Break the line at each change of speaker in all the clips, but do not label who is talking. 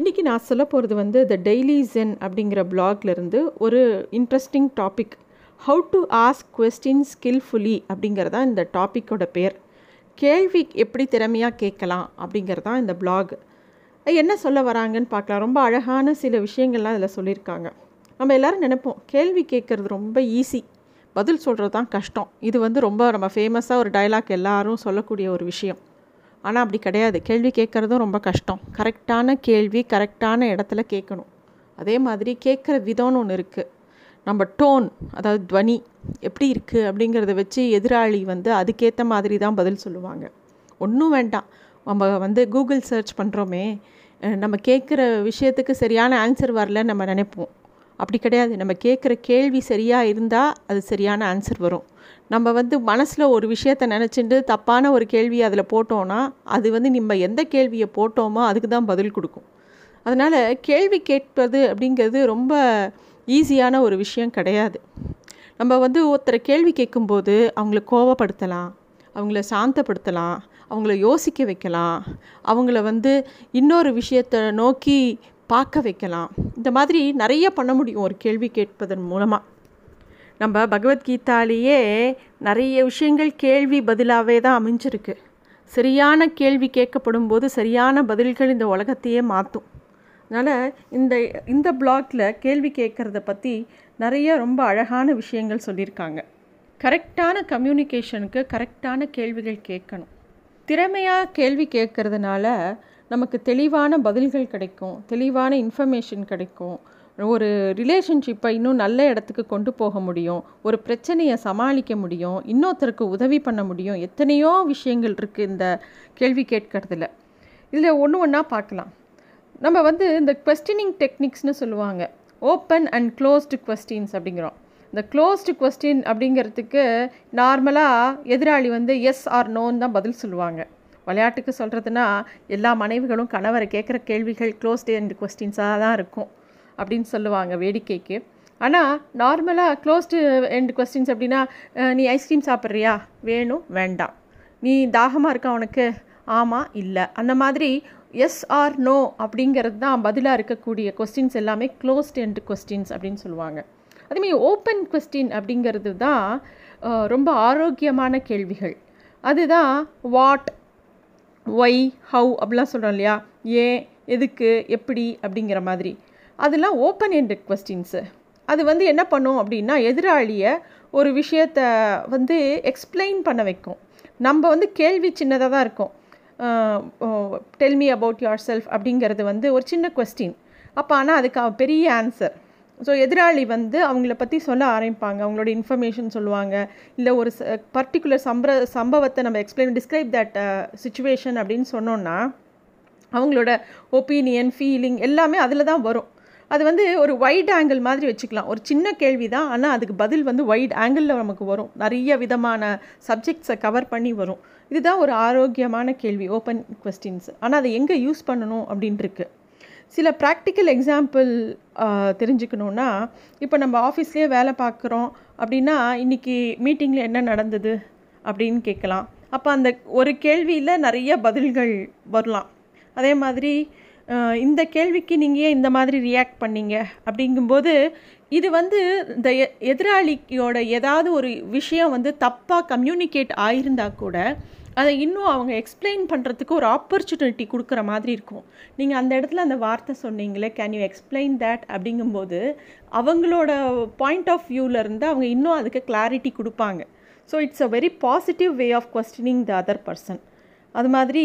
இன்றைக்கி நான் சொல்ல போகிறது வந்து த டெய்லி ஜென் அப்படிங்கிற பிளாக்லேருந்து ஒரு interesting topic how to ask question skillfully அப்படிங்கிறதா இந்த டாப்பிக்கோட பேர். கேள்வி எப்படி திறமையாக கேட்கலாம் அப்படிங்கிறதா இந்த பிளாக் என்ன சொல்ல வராங்கன்னு பார்க்கலாம். ரொம்ப அழகான சில விஷயங்கள்லாம் இதில் சொல்லியிருக்காங்க. நம்ம எல்லோரும் நினைப்போம் கேள்வி கேட்குறது ரொம்ப ஈஸி பதில் சொல்கிறது தான் கஷ்டம். இது வந்து ரொம்ப நம்ம ஃபேமஸாக ஒரு டைலாக் எல்லாரும் சொல்லக்கூடிய ஒரு விஷயம். ஆனால் அப்படி கிடையாது. கேள்வி கேட்குறதும் ரொம்ப கஷ்டம். கரெக்டான கேள்வி கரெக்டான இடத்துல கேட்கணும். அதே மாதிரி கேட்குற விதம்னு ஒன்று இருக்குது நம்ம டோன் அதாவது துவனி எப்படி இருக்குது அப்படிங்கிறத வச்சு எதிராளி வந்து அதுக்கேற்ற மாதிரி தான் பதில் சொல்லுவாங்க. ஒன்றும் வேண்டாம். நம்ம வந்து கூகுள் சர்ச் பண்ணுறோமே நம்ம கேட்குற விஷயத்துக்கு சரியான ஆன்சர் வரல நம்ம நினைப்போம். அப்படி கிடையாது. நம்ம கேட்குற கேள்வி சரியாக இருந்தால் அது சரியான ஆன்சர் வரும். நம்ம வந்து மனசில் ஒரு விஷயத்த நினச்சிட்டு தப்பான ஒரு கேள்வி அதில் போட்டோன்னா அது வந்து நம்ம எந்த கேள்வியை போட்டோமோ அதுக்கு தான் பதில் கொடுக்கும். அதனால் கேள்வி கேட்பது அப்படிங்கிறது ரொம்ப ஈஸியான ஒரு விஷயம் கிடையாது. நம்ம வந்து ஒருத்தரை கேள்வி கேட்கும்போது அவங்கள கோவப்படுத்தலாம் அவங்கள சாந்தப்படுத்தலாம் அவங்கள யோசிக்க வைக்கலாம் அவங்கள வந்து இன்னொரு விஷயத்தை நோக்கி பார்க்க வைக்கலாம். இந்த மாதிரி நிறைய பண்ண முடியும் ஒரு கேள்வி கேட்பதன் மூலமாக நம்ம பகவத்கீதாலேயே நிறைய விஷயங்கள் கேள்வி பதிலாகவே தான் அமைஞ்சிருக்கு. சரியான கேள்வி கேட்கப்படும் போது சரியான பதில்கள் இந்த உலகத்தையே மாற்றும் அதனால் இந்த இந்த பிளாக்ல கேள்வி கேட்குறத பற்றி நிறைய ரொம்ப அழகான விஷயங்கள் சொல்லியிருக்காங்க. கரெக்டான கம்யூனிகேஷனுக்கு கரெக்டான கேள்விகள் கேட்கணும். திறமையாக கேள்வி கேட்குறதுனால நமக்கு தெளிவான பதில்கள் கிடைக்கும் தெளிவான இன்ஃபர்மேஷன் கிடைக்கும். ஒரு ரிலேஷன்ஷிப்பை இன்னும் நல்ல இடத்துக்கு கொண்டு போக முடியும் ஒரு பிரச்சனையை சமாளிக்க முடியும் இன்னொருத்தருக்கு உதவி பண்ண முடியும். எத்தனையோ விஷயங்கள் இருக்குது இந்த கேள்வி கேட்கறதுல. இதில் ஒன்று ஒன்றா பார்க்கலாம். நம்ம வந்து இந்த கொஸ்டினிங் டெக்னிக்ஸ்னு சொல்லுவாங்க. ஓப்பன் அண்ட் க்ளோஸ்டு கொஸ்டின்ஸ் அப்படிங்கிறோம். இந்த க்ளோஸ்டு கொஸ்டின் அப்படிங்கிறதுக்கு நார்மலாக எதிராளி வந்து எஸ் ஆர் நோன்னு தான் பதில் சொல்லுவாங்க. விளையாட்டுக்கு சொல்கிறதுனா எல்லா மனைவிகளும் கணவரை கேட்குற கேள்விகள் க்ளோஸ்டு எண்ட் கொஸ்டின்ஸாக தான் இருக்கும் அப்படின்னு சொல்லுவாங்க வேடிக்கைக்கு. ஆனால் நார்மலாக க்ளோஸ்டு எண்ட் கொஸ்டின்ஸ் அப்படின்னா நீ ஐஸ்கிரீம் சாப்பிட்றியா? வேணும். வேண்டாம். நீ தாகமாக இருக்கா உனக்கு? ஆமாம் இல்லை. அந்த மாதிரி எஸ் ஆர் நோ அப்படிங்கிறது தான் பதிலாக இருக்கக்கூடிய கொஸ்டின்ஸ் எல்லாமே க்ளோஸ்ட் எண்ட் கொஸ்டின்ஸ் அப்படின்னு சொல்லுவாங்க. அதேமாதிரி ஓப்பன் கொஸ்டின் அப்படிங்கிறது தான் ரொம்ப ஆரோக்கியமான கேள்விகள். அதுதான் வாட் ஒய் ஹவு அப்படிலாம் சொல்கிறோம் இல்லையா? ஏன் எதுக்கு எப்படி அப்படிங்கிற மாதிரி. அதெல்லாம் ஓப்பன் எண்டட் கொஸ்டின்ஸு அது வந்து என்ன பண்ணும் அப்படின்னா எதிராளியை ஒரு விஷயத்த வந்து எக்ஸ்பிளைன் பண்ண வைக்கும். நம்ம வந்து கேள்வி சின்னதாக தான் இருக்கும். Tell me about yourself அப்படிங்கிறது வந்து ஒரு சின்ன கொஸ்டின் அப்போ ஆனால் அதுக்கு பெரிய ஆன்சர் ஸோ எதிராளி வந்து அவங்கள பற்றி சொல்ல ஆரம்பிப்பாங்க. அவங்களோட இன்ஃபர்மேஷன் சொல்லுவாங்க. இல்லை ஒரு பர்டிகுலர் சம்பர சம்பவத்தை நம்ம எக்ஸ்பிளைன் டிஸ்கிரைப் தட் சுச்சுவேஷன் அப்படின்னு சொன்னோன்னா அவங்களோட ஒப்பீனியன் ஃபீலிங் எல்லாமே அதில் தான் வரும். அது வந்து ஒரு வைட் ஆங்கிள் மாதிரி வச்சுக்கலாம். ஒரு சின்ன கேள்வி தான். ஆனால் அதுக்கு பதில் வந்து வைட் ஆங்கிளில் நமக்கு வரும். நிறைய விதமான சப்ஜெக்ட்ஸை கவர் பண்ணி வரும். இதுதான் ஒரு ஆரோக்கியமான கேள்வி ஓப்பன் கொஸ்டின்ஸ் ஆனால் அதை எங்கே யூஸ் பண்ணணும் அப்படின்ட்டுருக்கு சில ப்ராக்டிக்கல் எக்ஸாம்பிள் தெரிஞ்சுக்கணுன்னா இப்போ நம்ம ஆஃபீஸ்லேயே வேலை பார்க்குறோம் அப்படின்னா இன்றைக்கி மீட்டிங்கில் என்ன நடந்தது அப்படின்னு கேட்கலாம். அப்போ அந்த ஒரு கேள்வியில் நிறைய பதில்கள் வரலாம். அதே மாதிரி இந்த கேள்விக்கு நீங்கள் ஏன் இந்த மாதிரி ரியாக்ட் பண்ணீங்க? அப்படிங்கும்போது இது வந்து இந்த எதிராளியோட ஏதாவது ஒரு விஷயம் வந்து தப்பாக கம்யூனிகேட் ஆயிருந்தால் கூட அதை இன்னும் அவங்க எக்ஸ்பிளைன் பண்ணுறதுக்கு ஒரு ஆப்பர்ச்சுனிட்டி கொடுக்குற மாதிரி இருக்கும். நீங்கள் அந்த இடத்துல அந்த வார்த்தை சொன்னீங்களே கேன் யூ எக்ஸ்பிளைன் தேட் அப்படிங்கும்போது அவங்களோட பாயிண்ட் ஆஃப் வியூவிலேருந்து அவங்க இன்னும் அதுக்கு கிளாரிட்டி கொடுப்பாங்க. So it's a very positive way of questioning the other person அது மாதிரி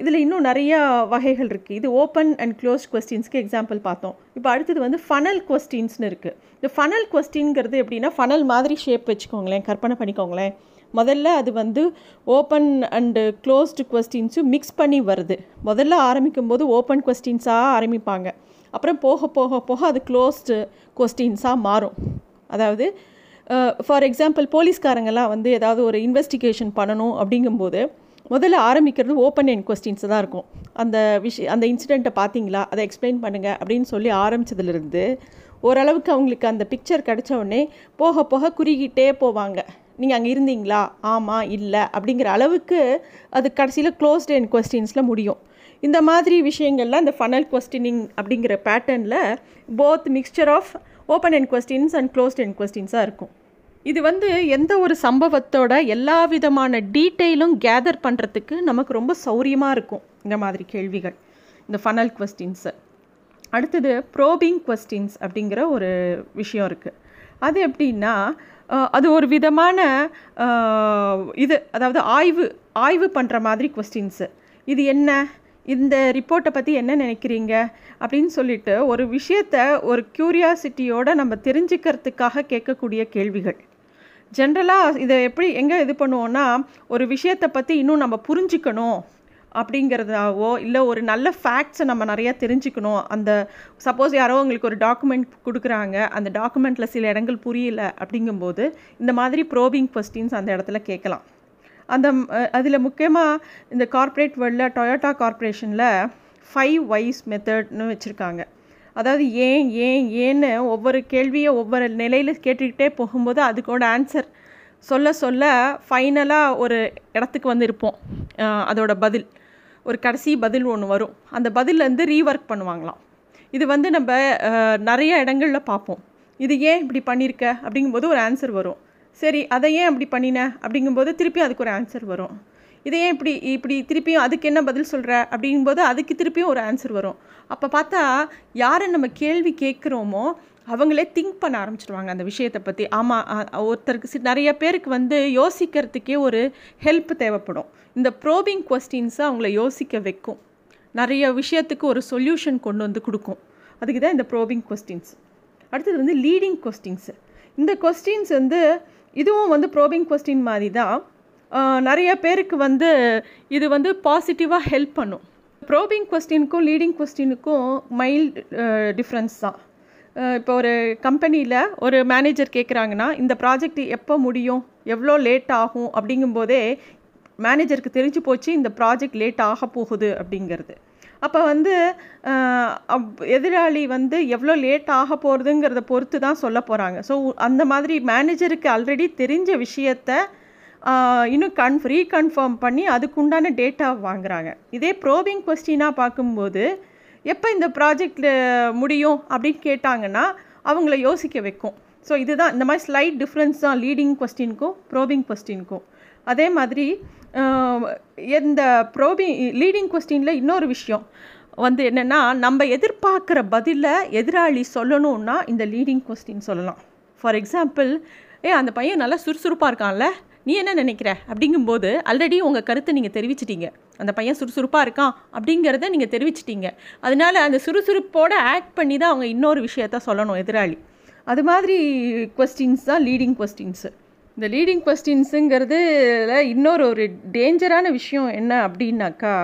இதில் இன்னும் நிறையா வகைகள் இருக்குது இது ஓப்பன் அண்ட் க்ளோஸ் கொஸ்டின்ஸ்க்கு எக்ஸாம்பிள் பார்த்தோம். இப்போ அடுத்தது வந்து ஃபனல் கொஸ்டின்ஸ்னு இருக்குது இந்த ஃபனல் கொஸ்டின்ங்கிறது எப்படின்னா ஃபனல் மாதிரி ஷேப் வச்சுக்கோங்களேன் கற்பனை பண்ணிக்கோங்களேன். முதல்ல அது வந்து ஓப்பன் அண்டு க்ளோஸ்டு கொஸ்டின்ஸும் மிக்ஸ் பண்ணி வருது. முதல்ல ஆரம்பிக்கும் போது ஓப்பன் கொஸ்டின்ஸாக ஆரம்பிப்பாங்க. அப்புறம் போக போக போக அது க்ளோஸ்டு கொஸ்டின்ஸாக மாறும். அதாவது ஃபார் எக்ஸாம்பிள் போலீஸ்காரங்கெல்லாம் வந்து ஏதாவது ஒரு இன்வெஸ்டிகேஷன் பண்ணணும் அப்படிங்கும்போது முதல்ல ஆரம்பிக்கிறது ஓப்பன் எண்ட் கொஸ்டின்ஸ் தான் இருக்கும். அந்த விஷய அந்த இன்சிடெண்ட்டை பார்த்தீங்களா? அதை எக்ஸ்பிளைன் பண்ணுங்கள் அப்படின்னு சொல்லி ஆரம்பித்ததுலேருந்து ஓரளவுக்கு அவங்களுக்கு அந்த பிக்சர் கிடச்ச உடனே போக போக குறுகிட்டே போவாங்க. நீங்கள் அங்கே இருந்தீங்களா? ஆமாம் இல்லை அப்படிங்கிற அளவுக்கு அது கடைசியில் க்ளோஸ்ட் எண்ட் கொஸ்டின்ஸில் முடியும். இந்த மாதிரி விஷயங்கள்லாம் இந்த ஃபனல் கொஸ்டினிங் அப்படிங்கிற பேட்டர்னில் both mixture of open and questions and closed and கொஸ்டின்ஸாக இருக்கும். இது வந்து எந்த ஒரு சம்பவத்தோட எல்லா விதமான டீட்டெயிலும் கேதர் பண்ணுறதுக்கு நமக்கு ரொம்ப சௌரியமாக இருக்கும் இந்த மாதிரி கேள்விகள் இந்த ஃபனல் கொஸ்டின்ஸு அடுத்தது ப்ரோபிங் கொஸ்டின்ஸ் அப்படிங்கிற ஒரு விஷயம் இருக்குது அது எப்படின்னா அது ஒரு விதமான இது அதாவது ஆய்வு ஆய்வு பண்ணுற மாதிரி கொஸ்டின்ஸு இது என்ன? இந்த ரிப்போர்ட்டை பற்றி என்ன நினைக்கிறீங்க? அப்படின்னு சொல்லிட்டு ஒரு விஷயத்த ஒரு க்யூரியாசிட்டியோடு நம்ம தெரிஞ்சுக்கிறதுக்காக கேட்கக்கூடிய கேள்விகள். ஜென்ரலாக இதை எப்படி எங்கே இது பண்ணுவோன்னா ஒரு விஷயத்தை பற்றி இன்னும் நம்ம புரிஞ்சுக்கணும். அப்படிங்கிறதாவோ இல்லை ஒரு நல்ல ஃபேக்ட்ஸை நம்ம நிறையா தெரிஞ்சுக்கணும். அந்த சப்போஸ் யாரோ உங்களுக்கு ஒரு டாக்குமெண்ட் கொடுக்குறாங்க. அந்த டாக்குமெண்ட்டில் சில இடங்கள் புரியல அப்படிங்கும்போது இந்த மாதிரி ப்ரோபிங் கொஸ்டின்ஸ் அந்த இடத்துல கேட்கலாம். அந்த அதில் முக்கியமாக இந்த கார்ப்பரேட் வேர்ல்டில் டொயோட்டா கார்ப்பரேஷனில் ஃபைவ் வைஸ் மெத்தட்னு வச்சுருக்காங்க. அதாவது ஏன் ஏன் ஏன்னு ஒவ்வொரு கேள்வியை ஒவ்வொரு நிலையில் கேட்டுக்கிட்டே போகும்போது அதுக்கோட ஆன்சர் சொல்ல சொல்ல ஃபைனலாக ஒரு இடத்துக்கு வந்து இருப்போம் அதோட பதில். ஒரு கடைசி பதில் ஒன்று வரும். அந்த பதிலேருந்து ரீஒர்க் பண்ணுவாங்களாம். இது வந்து நம்ம நிறைய இடங்களில் பார்ப்போம். இது ஏன் இப்படி பண்ணியிருக்க அப்படிங்கும்போது ஒரு ஆன்சர் வரும். சரி அதை ஏன் அப்படி பண்ணின? அப்படிங்கும்போது திருப்பி அதுக்கு ஒரு ஆன்சர் வரும். இதை ஏன் இப்படி இப்படி திருப்பியும் அதுக்கு என்ன பதில் சொல்கிற அப்படிங்கும்போது அதுக்கு திருப்பியும் ஒரு ஆன்சர் வரும். அப்போ பார்த்தா யாரை நம்ம கேள்வி கேட்குறோமோ அவங்களே திங்க் பண்ண ஆரம்பிச்சிடுவாங்க அந்த விஷயத்தை பற்றி ஆமாம் ஒருத்தருக்கு நிறைய பேருக்கு வந்து யோசிக்கிறதுக்கே ஒரு ஹெல்ப் தேவைப்படும். இந்த ப்ரோபிங் கொஸ்டின்ஸை அவங்கள யோசிக்க வைக்கும். நிறைய விஷயத்துக்கு ஒரு சொல்யூஷன் கொண்டு வந்து கொடுக்கும். அதுக்கு தான் இந்த ப்ரோபிங் கொஸ்டின்ஸ் அடுத்தது வந்து லீடிங் கொஸ்டின்ஸு இந்த கொஸ்டின்ஸ் வந்து இதுவும் வந்து ப்ரோபிங் கொஸ்டின் மாதிரி தான். நிறைய பேருக்கு வந்து இது வந்து பாசிட்டிவாக ஹெல்ப் பண்ணும். ப்ரோபிங் கொஸ்டினுக்கும் லீடிங் கொஸ்டினுக்கும் மைல்டு டிஃப்ரென்ஸ் தான். இப்போ ஒரு கம்பெனியில் ஒரு மேனேஜர் கேட்குறாங்கன்னா இந்த ப்ராஜெக்ட் எப்போ முடியும்? எவ்வளோ லேட் ஆகும்? அப்படிங்கும்போதே மேனேஜருக்கு தெரிஞ்சு போச்சு இந்த ப்ராஜெக்ட் லேட் ஆக போகுது அப்படிங்கிறது. அப்போ வந்து எதிராளி வந்து எவ்வளோ லேட் ஆக போகிறதுங்கிறத பொறுத்து தான் சொல்ல போகிறாங்க ஸோ அந்த மாதிரி மேனேஜருக்கு ஆல்ரெடி தெரிஞ்ச விஷயத்த இன்னும் கன் ரீகன்ஃபார்ம் பண்ணி அதுக்குண்டான டேட்டா வாங்குறாங்க. இதே ப்ரோபிங் கொஸ்டினாக பார்க்கும்போது எப்போ இந்த ப்ராஜெக்ட் முடியும் அப்படின்னு கேட்டாங்கன்னா அவங்கள யோசிக்க வைக்கும். ஸோ இதுதான் இந்த மாதிரி ஸ்லைட் டிஃப்ரென்ஸ் தான் லீடிங் கொஸ்டினுக்கும் ப்ரோபிங் கொஸ்டினுக்கும் அதே மாதிரி இந்த ப்ரோபிங் லீடிங் கொஸ்டினில் இன்னொரு விஷயம். வந்து என்னென்னா நம்ம எதிர்பார்க்குற பதிலை எதிராளி சொல்லணுன்னா இந்த லீடிங் கொஸ்டின் சொல்லலாம். ஃபார் எக்ஸாம்பிள் ஏ அந்த பையன் நல்லா சுறுசுறுப்பாக இருக்கான்ல. நீ என்ன நினைக்கிற? அப்படிங்கும்போது ஆல்ரெடி உங்கள் கருத்தை நீங்கள் தெரிவிச்சிட்டீங்க. அந்த பையன் சுறுசுறுப்பாக இருக்கான் அப்படிங்கிறத நீங்கள் தெரிவிச்சிட்டீங்க. அதனால அந்த சுறுசுறுப்போடு ஆக்ட் பண்ணி தான் அவங்க இன்னொரு விஷயத்த சொல்லணும் எதிராளி. அது மாதிரி கொஸ்டின்ஸ் தான் லீடிங் கொஸ்டின்ஸு இந்த லீடிங் கொஸ்டின்ஸுங்கிறதுல இன்னொரு ஒரு டேஞ்சரான விஷயம் என்ன அப்படின்னாக்கா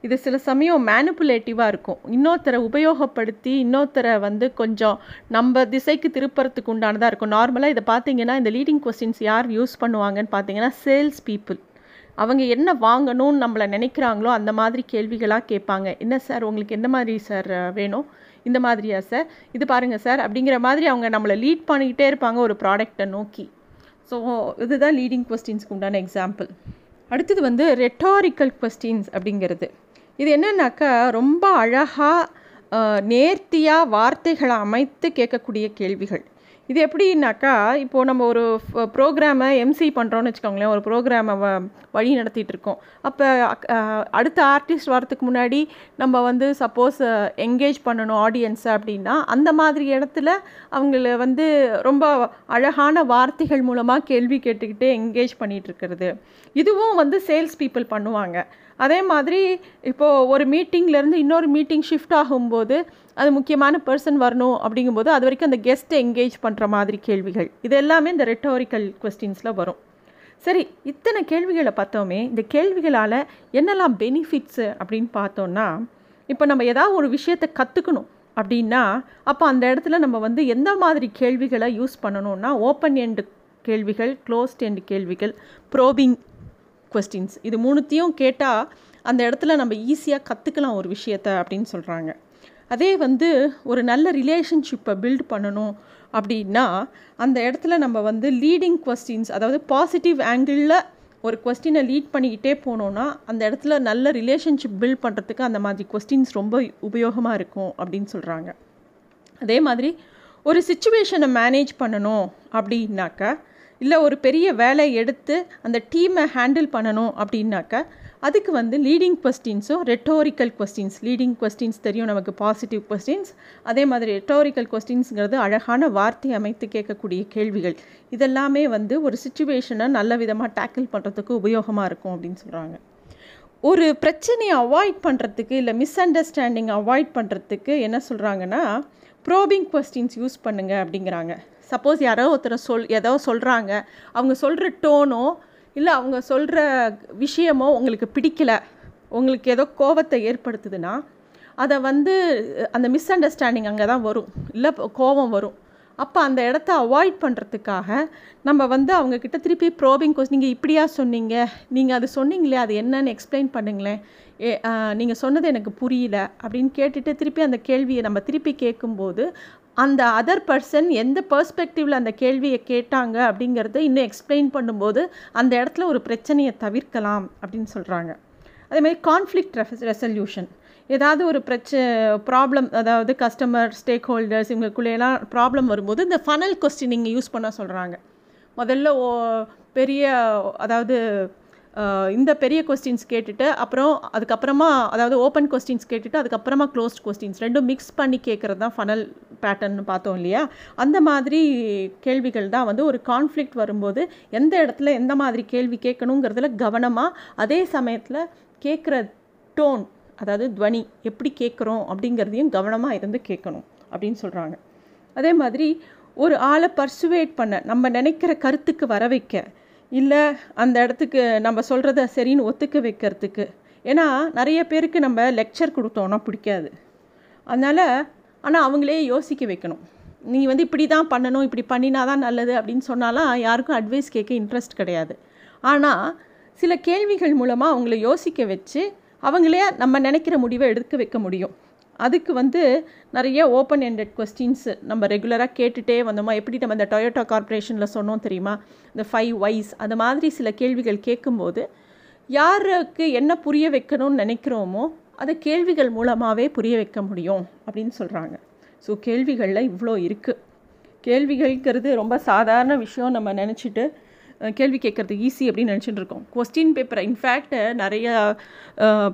இது சில சமயம் மேனுப்புலேட்டிவாக இருக்கும். இன்னொருத்தரை உபயோகப்படுத்தி இன்னொருத்தரை வந்து கொஞ்சம் நம்ம திசைக்கு திருப்புறத்துக்கு உண்டானதாக இருக்கும். நார்மலாக இதை பார்த்தீங்கன்னா இந்த லீடிங் கொஸ்டின்ஸ் யார் யூஸ் பண்ணுவாங்கன்னு பார்த்தீங்கன்னா சேல்ஸ் பீப்புள் அவங்க என்ன வாங்கணும்னு நம்மளை நினைக்கிறாங்களோ அந்த மாதிரி கேள்விகளாக கேட்பாங்க. என்ன சார் உங்களுக்கு எந்த மாதிரி சார் வேணும்? இந்த மாதிரியா சார் இது பாருங்கள் சார் அப்படிங்கிற மாதிரி அவங்க நம்மளை லீட் பண்ணிக்கிட்டே இருப்பாங்க ஒரு ப்ராடக்டை நோக்கி. ஸோ இதுதான் லீடிங் கொஸ்டின்ஸ்க்கு உண்டான எக்ஸாம்பிள் அடுத்தது வந்து ரெட்டாரிக்கல் கொஸ்டின்ஸ் அப்படிங்கிறது. இது என்னன்னாக்கா ரொம்ப அழகாக நேர்த்தியாக வார்த்தைகளை அமைத்து கேட்கக்கூடிய கேள்விகள். இது எப்படின்னாக்கா இப்போது நம்ம ஒரு ப்ரோக்ராமை எம்சி பண்ணுறோன்னு வச்சுக்கோங்களேன் ஒரு ப்ரோக்ராமை வழி நடத்திட்டு இருக்கோம் அப்போ அடுத்த ஆர்டிஸ்ட் வரத்துக்கு முன்னாடி நம்ம வந்து சப்போஸ் என்கேஜ் பண்ணணும் ஆடியன்ஸை அப்படின்னா அந்த மாதிரி இடத்துல அவங்கள வந்து ரொம்ப அழகான வார்த்தைகள் மூலமாக கேள்வி கேட்டுக்கிட்டே என்கேஜ் பண்ணிகிட்ருக்கிறது இதுவும் வந்து சேல்ஸ் பீப்புள் பண்ணுவாங்க. அதே மாதிரி இப்போது ஒரு மீட்டிங்லேருந்து இன்னொரு மீட்டிங் ஷிஃப்ட் ஆகும்போது அது முக்கியமான பர்சன் வரணும் அப்படிங்கும்போது அது வரைக்கும் அந்த கெஸ்ட்டை என்கேஜ் பண்ணுற மாதிரி கேள்விகள். இது எல்லாமே இந்த ரெட்டோரிக்கல் கொஸ்டின்ஸில் வரும். சரி இத்தனை கேள்விகளை பார்த்தோமே இந்த கேள்விகளால் என்னெல்லாம் பெனிஃபிட்ஸு அப்படின்னு பார்த்தோன்னா இப்போ நம்ம ஏதாவது ஒரு விஷயத்தை கற்றுக்கணும் அப்படின்னா அப்போ அந்த இடத்துல நம்ம வந்து எந்த மாதிரி கேள்விகளை யூஸ் பண்ணணும்னா ஓப்பன் எண்டு கேள்விகள் க்ளோஸ்ட் எண்டு கேள்விகள் ப்ரோபிங் கொஸ்டின்ஸ் இது மூணுத்தையும் கேட்டால் அந்த இடத்துல நம்ம ஈஸியாக கற்றுக்கலாம் ஒரு விஷயத்த அப்படின்னு சொல்கிறாங்க அதே வந்து ஒரு நல்ல ரிலேஷன்ஷிப்பை பில்ட் பண்ணணும் அப்படின்னா அந்த இடத்துல நம்ம வந்து லீடிங் கொஸ்டின்ஸ் அதாவது பாசிட்டிவ் ஆங்கிளில் ஒரு கொஸ்டினை லீட் பண்ணிக்கிட்டே போனோன்னா அந்த இடத்துல நல்ல ரிலேஷன்ஷிப் பில்ட் பண்ணுறதுக்கு அந்த மாதிரி கொஸ்டின்ஸ் ரொம்ப உபயோகமாக இருக்கும் அப்படின்னு சொல்கிறாங்க அதே மாதிரி ஒரு சுச்சுவேஷனை மேனேஜ் பண்ணணும் அப்படின்னாக்கா இல்லை ஒரு பெரிய வேலை எடுத்து அந்த டீமை ஹேண்டில் பண்ணணும் அப்படின்னாக்கா அதுக்கு வந்து லீடிங் கொஸ்டின்ஸும் ரெட்டோரிக்கல் கொஸ்டின்ஸ் லீடிங் கொஸ்டின்ஸ் தெரியும் நமக்கு பாசிட்டிவ் கொஸ்டின்ஸ் அதே மாதிரி ரெட்டோரிக்கல் கொஸ்டின்ஸுங்கிறது அழகான வார்த்தை அமைத்து கேட்கக்கூடிய கேள்விகள். இதெல்லாமே வந்து ஒரு சுச்சுவேஷனை நல்ல விதமாக டேக்கிள் பண்ணுறதுக்கு உபயோகமாக இருக்கும் அப்படின்னு சொல்கிறாங்க ஒரு பிரச்சனையை அவாய்ட் பண்ணுறதுக்கு இல்லை மிஸ் அண்டர்ஸ்டாண்டிங் அவாய்ட் பண்ணுறதுக்கு என்ன சொல்கிறாங்கன்னா ப்ரோபிங் கொஸ்டின்ஸ் யூஸ் பண்ணுங்கள் அப்படிங்கிறாங்க. சப்போஸ் யாரோ ஒருத்தரை சொல் ஏதோ சொல்கிறாங்க அவங்க சொல்கிற டோனோ இல்லை அவங்க சொல்கிற விஷயமோ உங்களுக்கு பிடிக்கல உங்களுக்கு ஏதோ கோபத்தை ஏற்படுத்துதுன்னா அதை வந்து அந்த மிஸ் அண்டர்ஸ்டாண்டிங் அங்கே தான் வரும். இல்லை கோபம் வரும். அப்போ அந்த இடத்த அவாய்ட் பண்ணுறதுக்காக நம்ம வந்து அவங்கக்கிட்ட திருப்பி ப்ரோபிங் கோர்ஸ் நீங்கள் இப்படியா சொன்னீங்க? நீங்கள் அது சொன்னீங்களே அது என்னன்னு எக்ஸ்பிளைன் பண்ணுங்களேன். ஏ நீங்கள் சொன்னது எனக்கு புரியல அப்படின்னு கேட்டுட்டு திருப்பி அந்த கேள்வியை நம்ம திருப்பி கேட்கும்போது அந்த அதர் பர்சன் எந்த பர்ஸ்பெக்டிவில் அந்த கேள்வியை கேட்டாங்க அப்படிங்கிறத இன்னும் எக்ஸ்பிளைன் பண்ணும்போது அந்த இடத்துல ஒரு பிரச்சனையை தவிர்க்கலாம் அப்படின்னு சொல்கிறாங்க அதேமாதிரி கான்ஃப்ளிக்ட் ரெசல்யூஷன் ஏதாவது ஒரு பிரச்ச ப்ராப்ளம் அதாவது கஸ்டமர் ஸ்டேக் ஹோல்டர்ஸ் இவங்களுக்குள்ளேலாம் ப்ராப்ளம் வரும்போது இந்த ஃபனல் கொஸ்டினிங் யூஸ் பண்ண சொல்கிறாங்க முதல்ல ஓ பெரிய அதாவது இந்த பெரிய கொஸ்டின்ஸ் கேட்டுட்டு அப்புறம் அதுக்கப்புறமா அதாவது ஓப்பன் கொஸ்டின்ஸ் கேட்டுட்டு அதுக்கப்புறமா க்ளோஸ்ட் கொஸ்டின்ஸ் ரெண்டும் மிக்ஸ் பண்ணி கேட்குறது தான் ஃபனல் பேட்டர்ன் பார்த்தோம் இல்லையா? அந்த மாதிரி கேள்விகள் தான் வந்து ஒரு கான்ஃப்ளிக்ட் வரும்போது எந்த இடத்துல எந்த மாதிரி கேள்வி கேட்கணுங்கிறதுல கவனமாக அதே சமயத்தில் கேட்குற டோன் அதாவது துவனி எப்படி கேட்குறோம் அப்படிங்கிறதையும் கவனமாக இருந்து கேட்கணும் அப்படின்னு சொல்கிறாங்க அதே மாதிரி ஒரு ஆளை பர்சுவேட் பண்ண நம்ம நினைக்கிற கருத்துக்கு வர வைக்க இல்லை அந்த இடத்துக்கு நம்ம சொல்கிறத சரின்னு ஒத்துக்க வைக்கிறதுக்கு. ஏன்னா நிறைய பேருக்கு நம்ம லெக்சர் கொடுத்தோன்னா பிடிக்காது. அதனால் ஆனால் அவங்களே யோசிக்க வைக்கணும். நீ வந்து இப்படி தான் பண்ணணும் இப்படி பண்ணினா தான் நல்லது அப்படின்னு சொன்னாலாம் யாருக்கும் அட்வைஸ் கேட்க இன்ட்ரெஸ்ட் கிடையாது. ஆனால் சில கேள்விகள் மூலமாக அவங்கள யோசிக்க வச்சு அவங்களே நம்ம நினைக்கிற முடிவை எடுக்க வைக்க முடியும். அதுக்கு வந்து நிறைய ஓப்பன் எண்டட் கொஸ்டின்ஸு நம்ம ரெகுலராக கேட்டுகிட்டே வந்தோமா? எப்படி நம்ம இந்த டொயோட்டோ கார்பரேஷனில் சொன்னோம் தெரியுமா? இந்த ஃபைவ் வைஸ் அது மாதிரி சில கேள்விகள் கேட்கும்போது யாருக்கு என்ன புரிய வைக்கணும்னு நினைக்கிறோமோ அதை கேள்விகள் மூலமாகவே புரிய வைக்க முடியும் அப்படின்னு சொல்கிறாங்க ஸோ கேள்விகளில் இவ்வளோ இருக்குது கேள்விகள்ங்கிறது ரொம்ப சாதாரண விஷயம் நம்ம நினச்சிட்டு கேள்வி கேட்குறது ஈஸி அப்படின்னு நினச்சிட்டு இருக்கோம். கொஸ்டின் பேப்பர் இன்ஃபேக்ட் நிறைய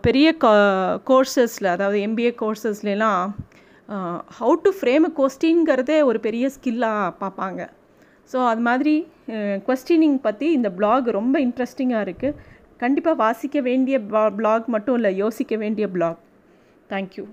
பெரிய கோர்சஸில் அதாவது எம்பிஏ கோர்சஸ்லாம் ஹவு டு ஃப்ரேம் அ கொஸ்டின்ங்கிறதே ஒரு பெரிய ஸ்கில்லாக பார்ப்பாங்க. ஸோ அது மாதிரி கொஸ்டினிங் பற்றி இந்த பிளாக் ரொம்ப இன்ட்ரெஸ்டிங்காக இருக்குது கண்டிப்பாக வாசிக்க வேண்டிய பிளாக் மட்டும் இல்லை யோசிக்க வேண்டிய பிளாக் தேங்க்யூ